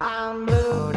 I'm blue,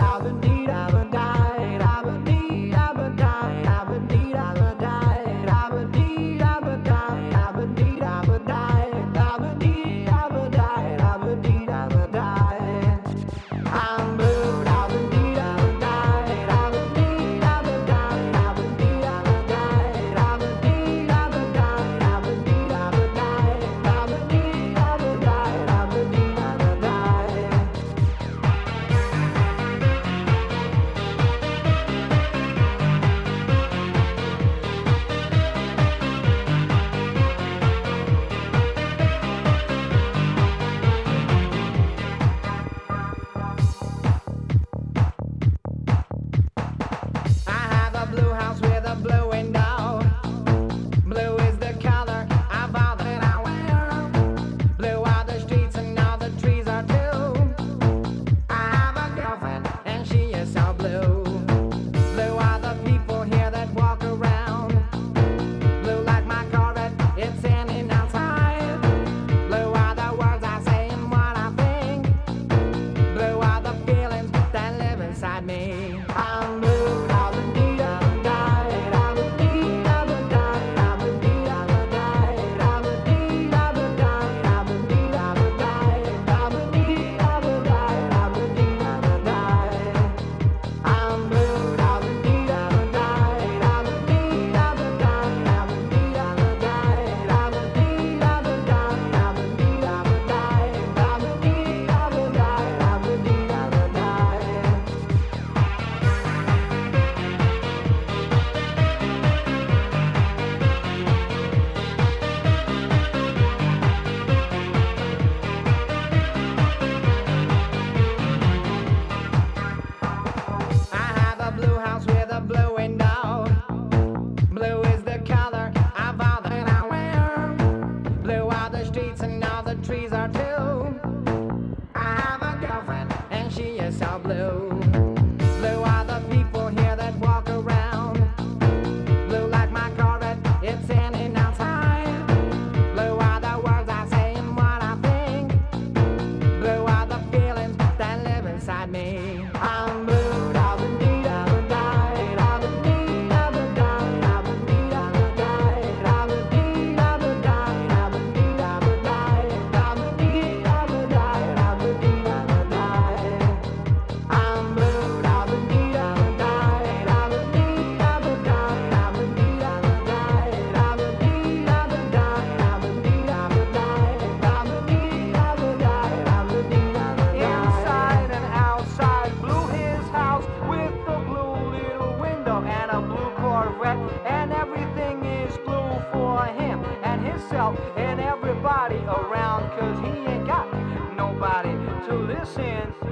this end.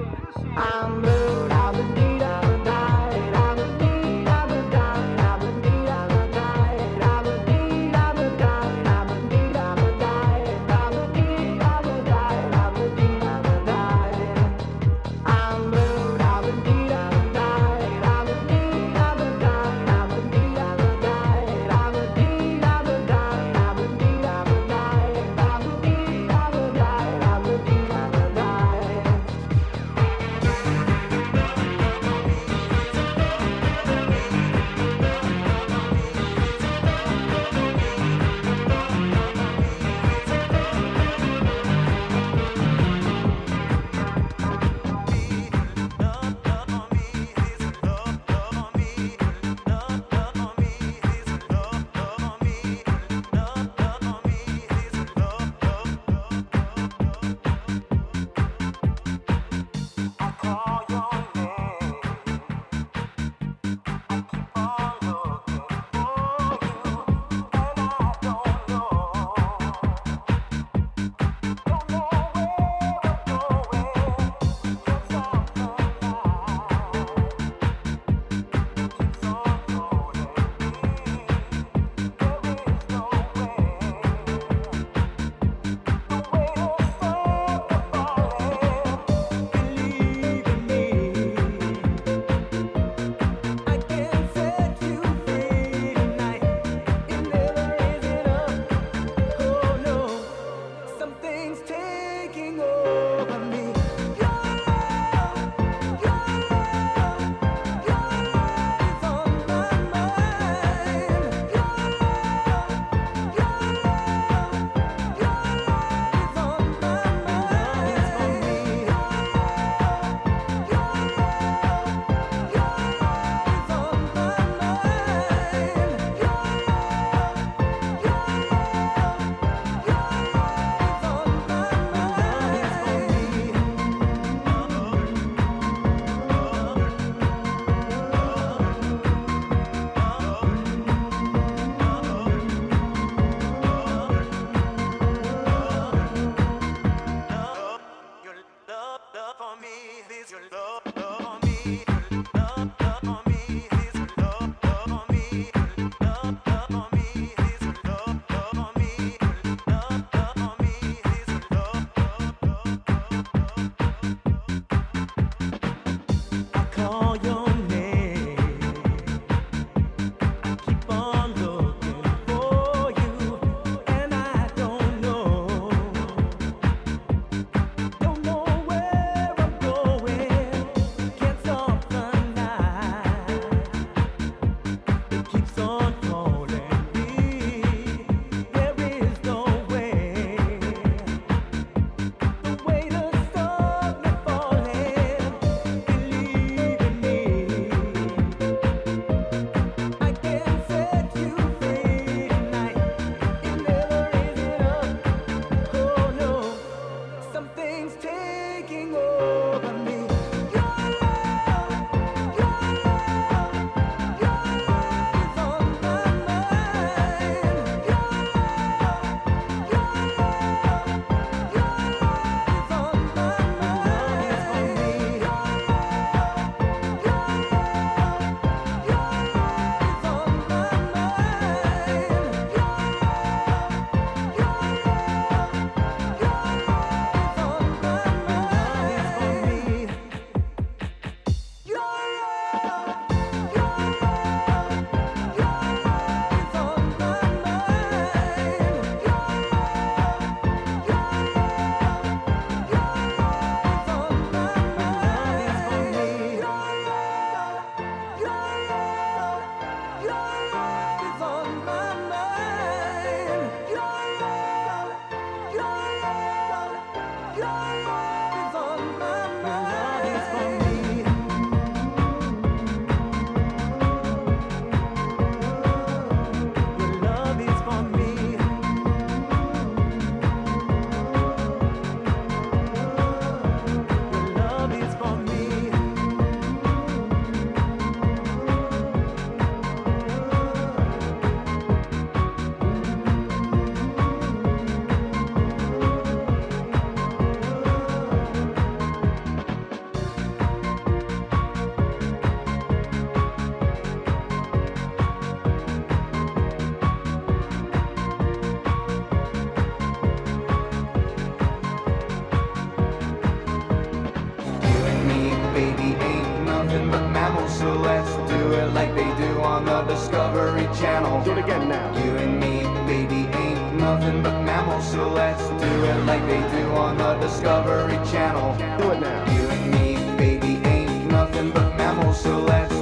on the Discovery Channel. Do it now. You and me, baby, ain't nothing but mammals, so let's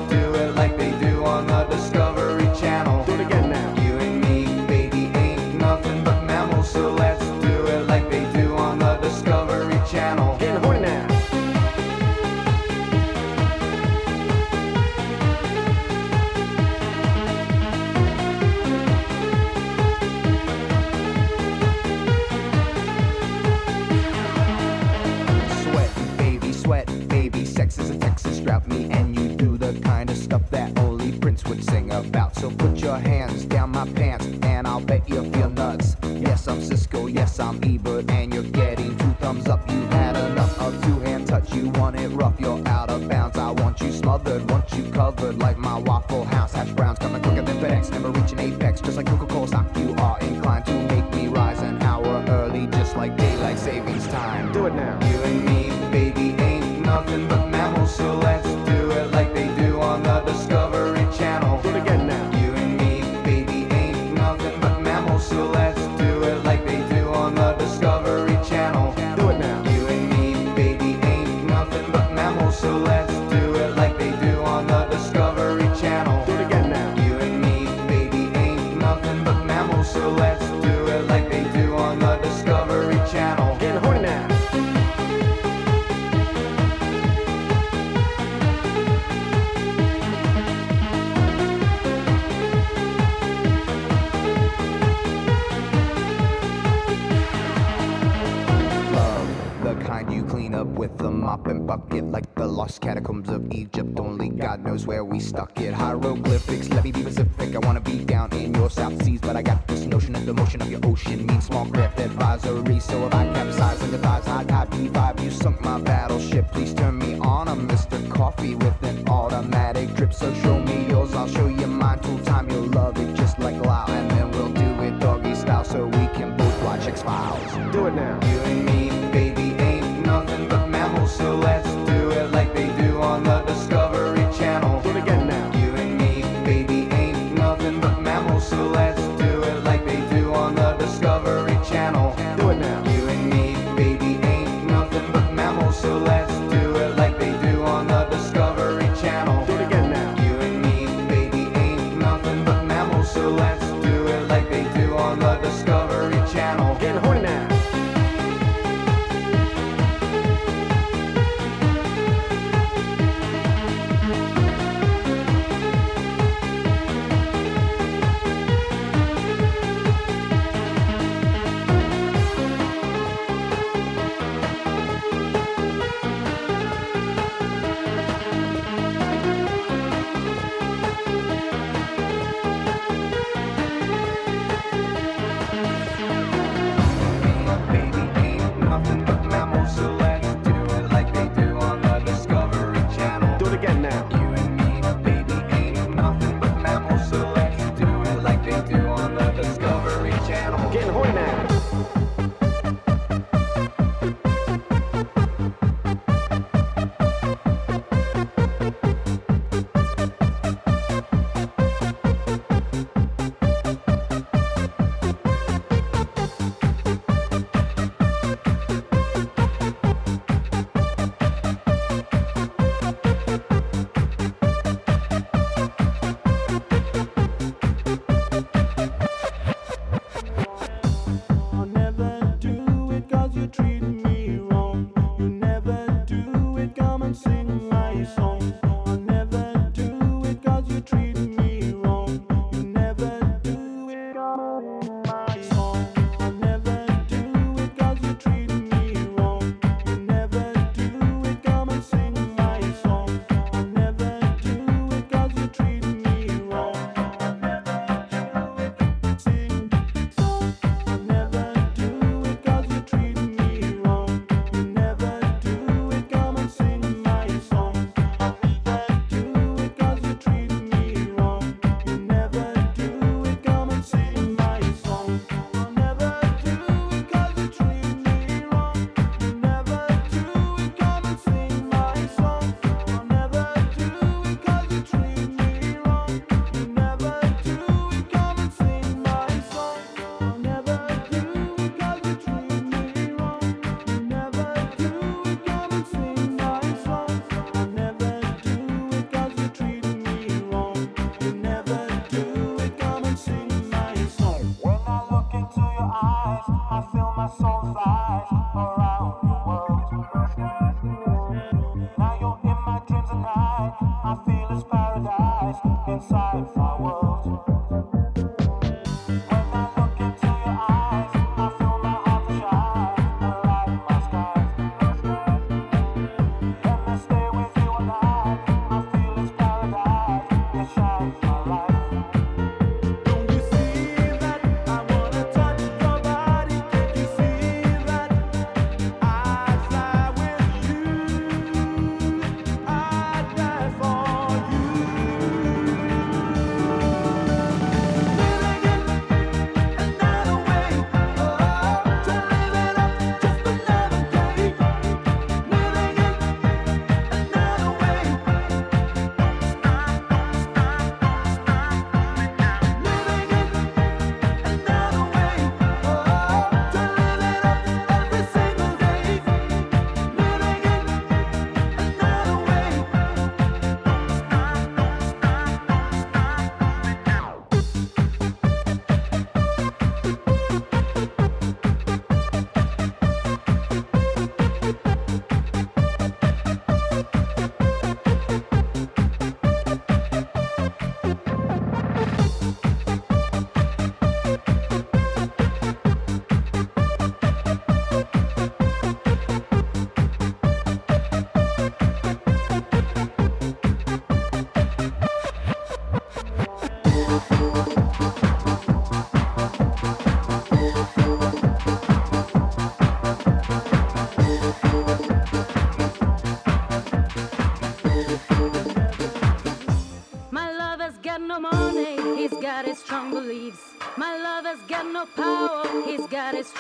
Bieber. knows where we stuck it. Hieroglyphics, let me be specific. I wanna be down in your South Seas, but I got this notion that the motion of your ocean means small craft advisory. So if I capsize and devise thighs, high tide B5, you sunk my battleship. Please turn me on. a Mr. Coffee with an automatic drip. So show me yours, I'll show you mine. Tool time, you'll love it just like Lyle, and then we'll do it doggy style so we can both watch X Files. Do it now.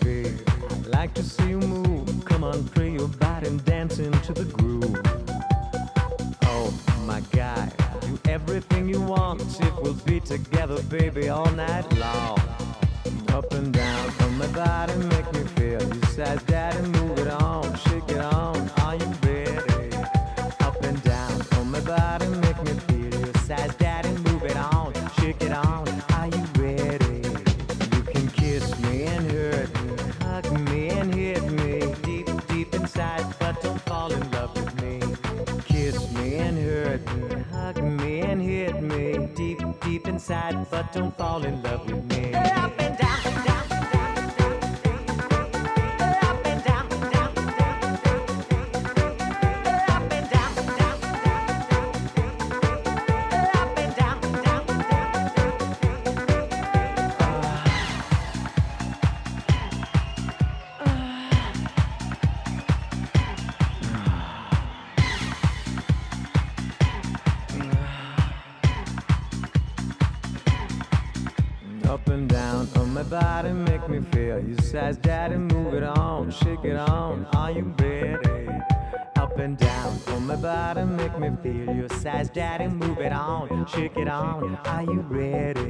baby. I'd like to see you move. Come on, free your body and dance into the groove. Oh my God, do everything you want. If we'll be together, baby, all night long. Up and down from my body, make me feel you said that. but don't fall in love with me. Shake it on. Are you ready?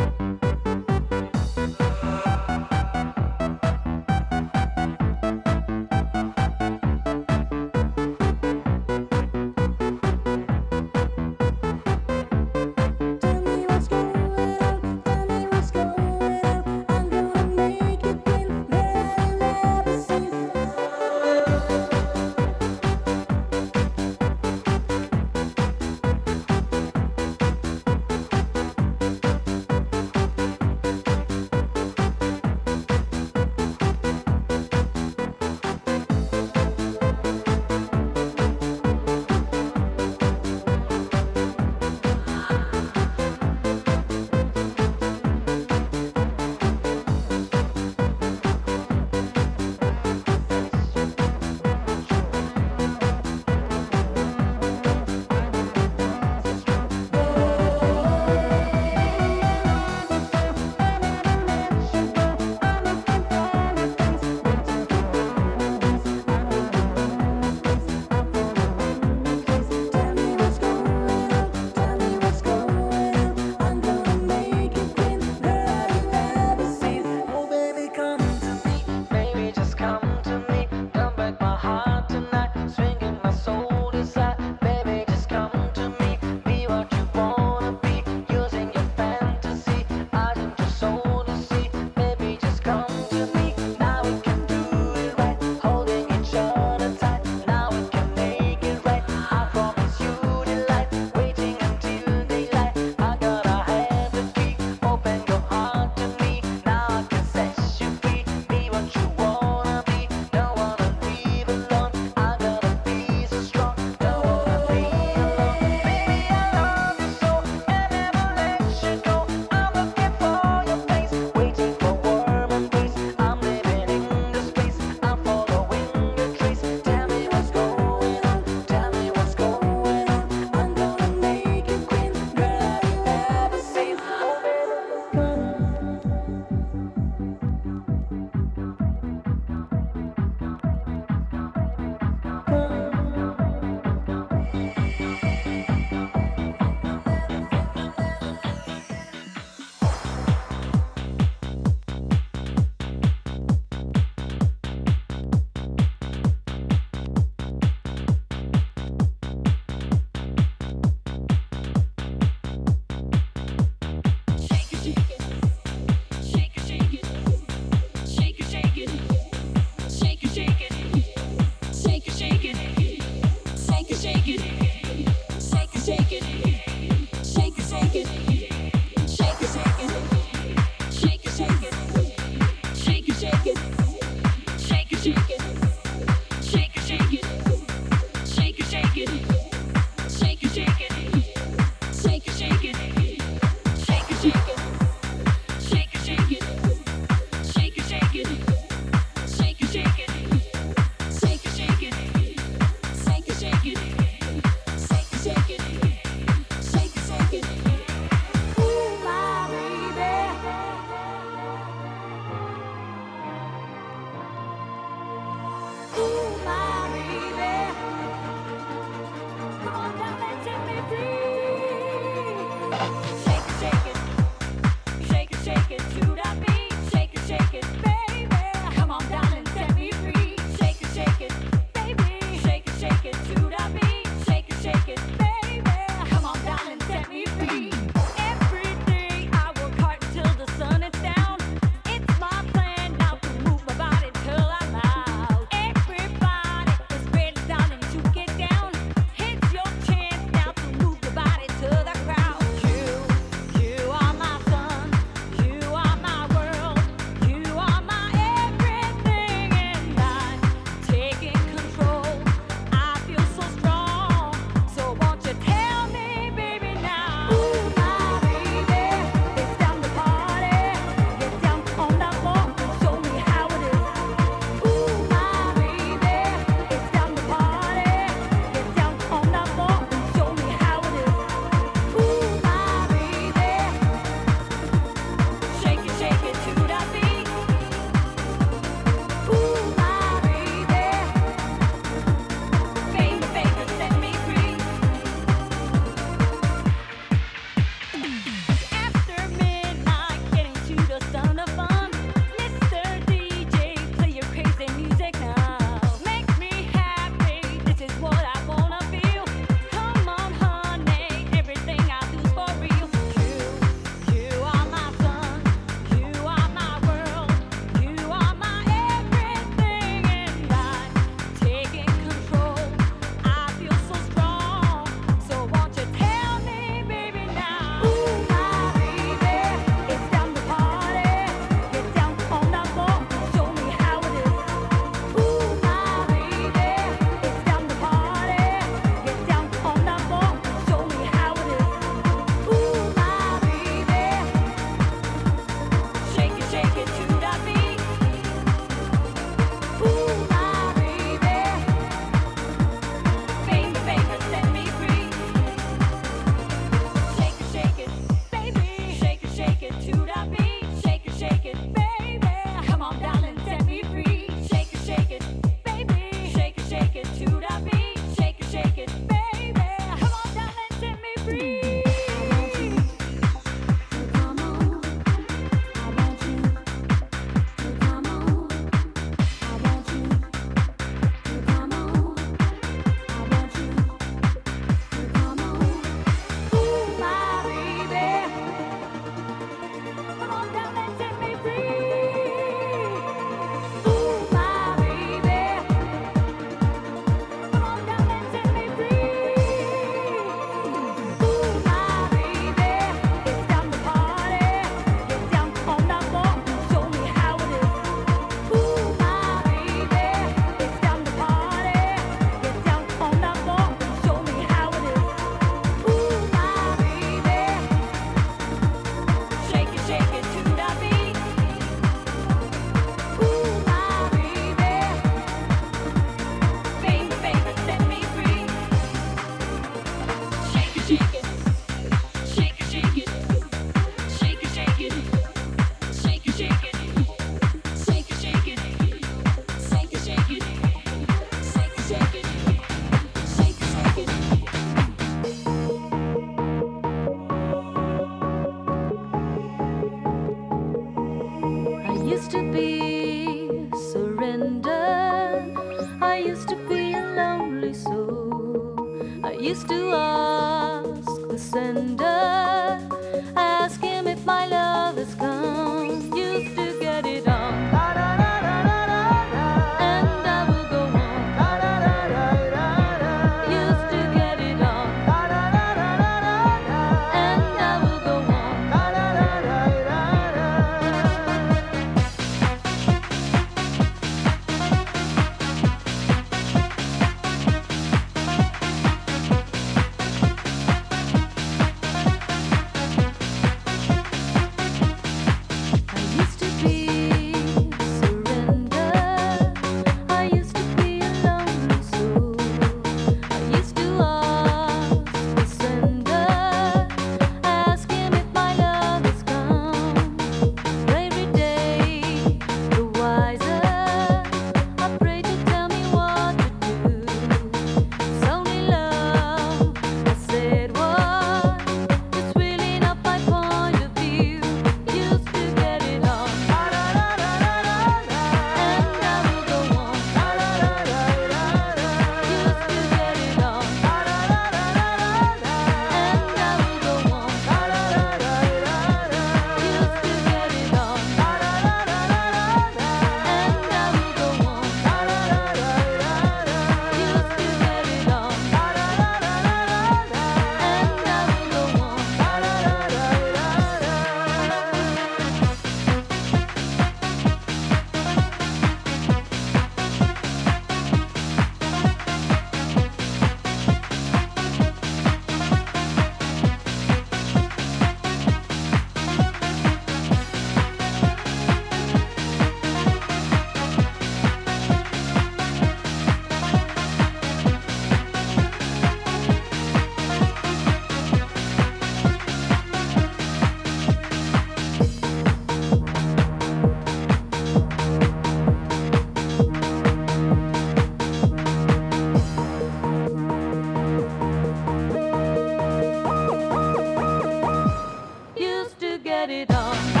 let it all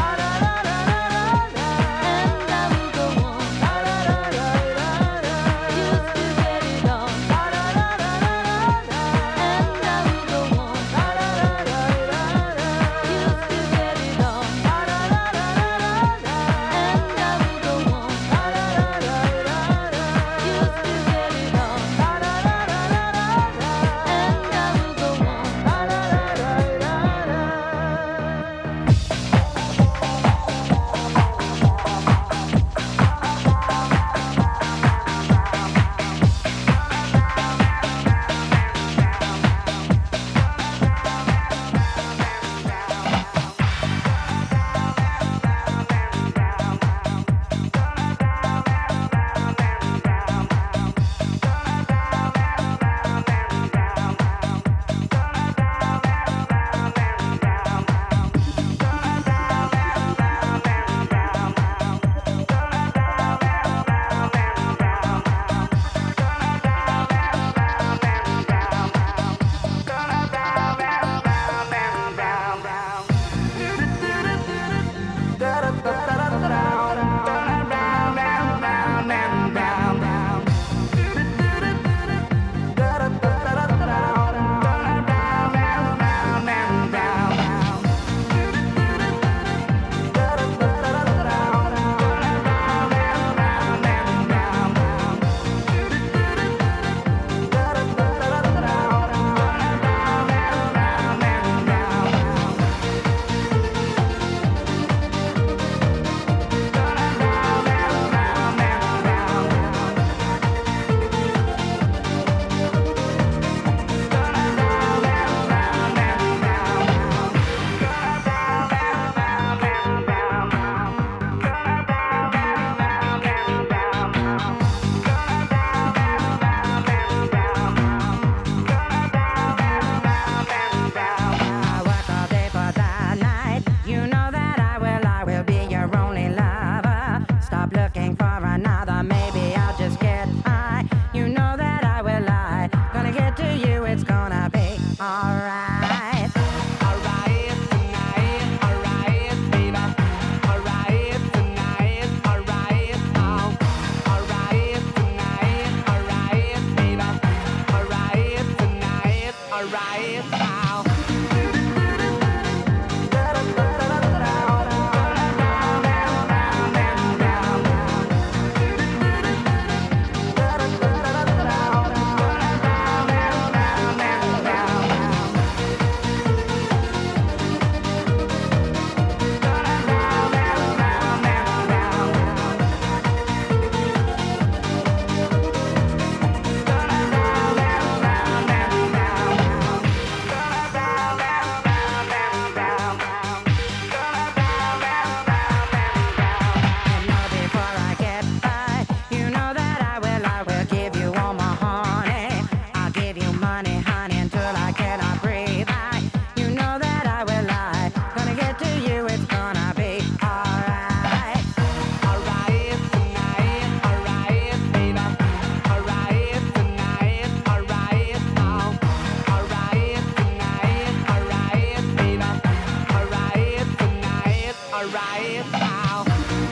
wow.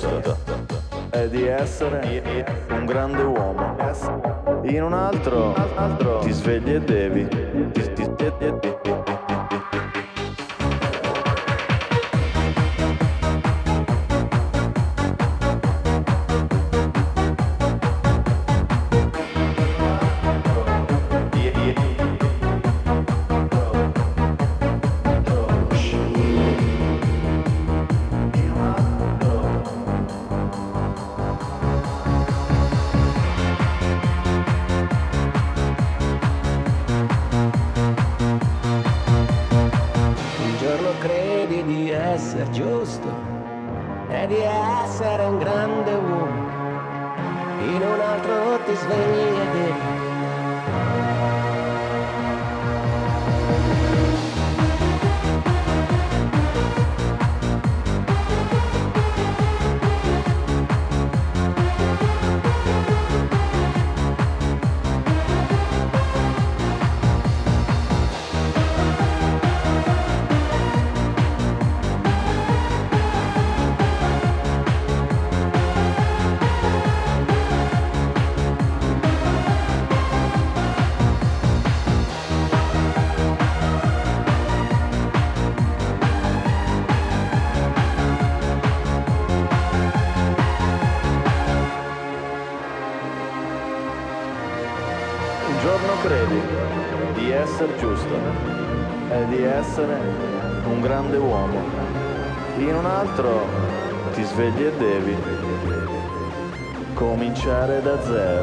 usata è di essere un grande uomo. In un altro, ti svegli e devi. Ti, ti, ti, ti, ti. 的嘴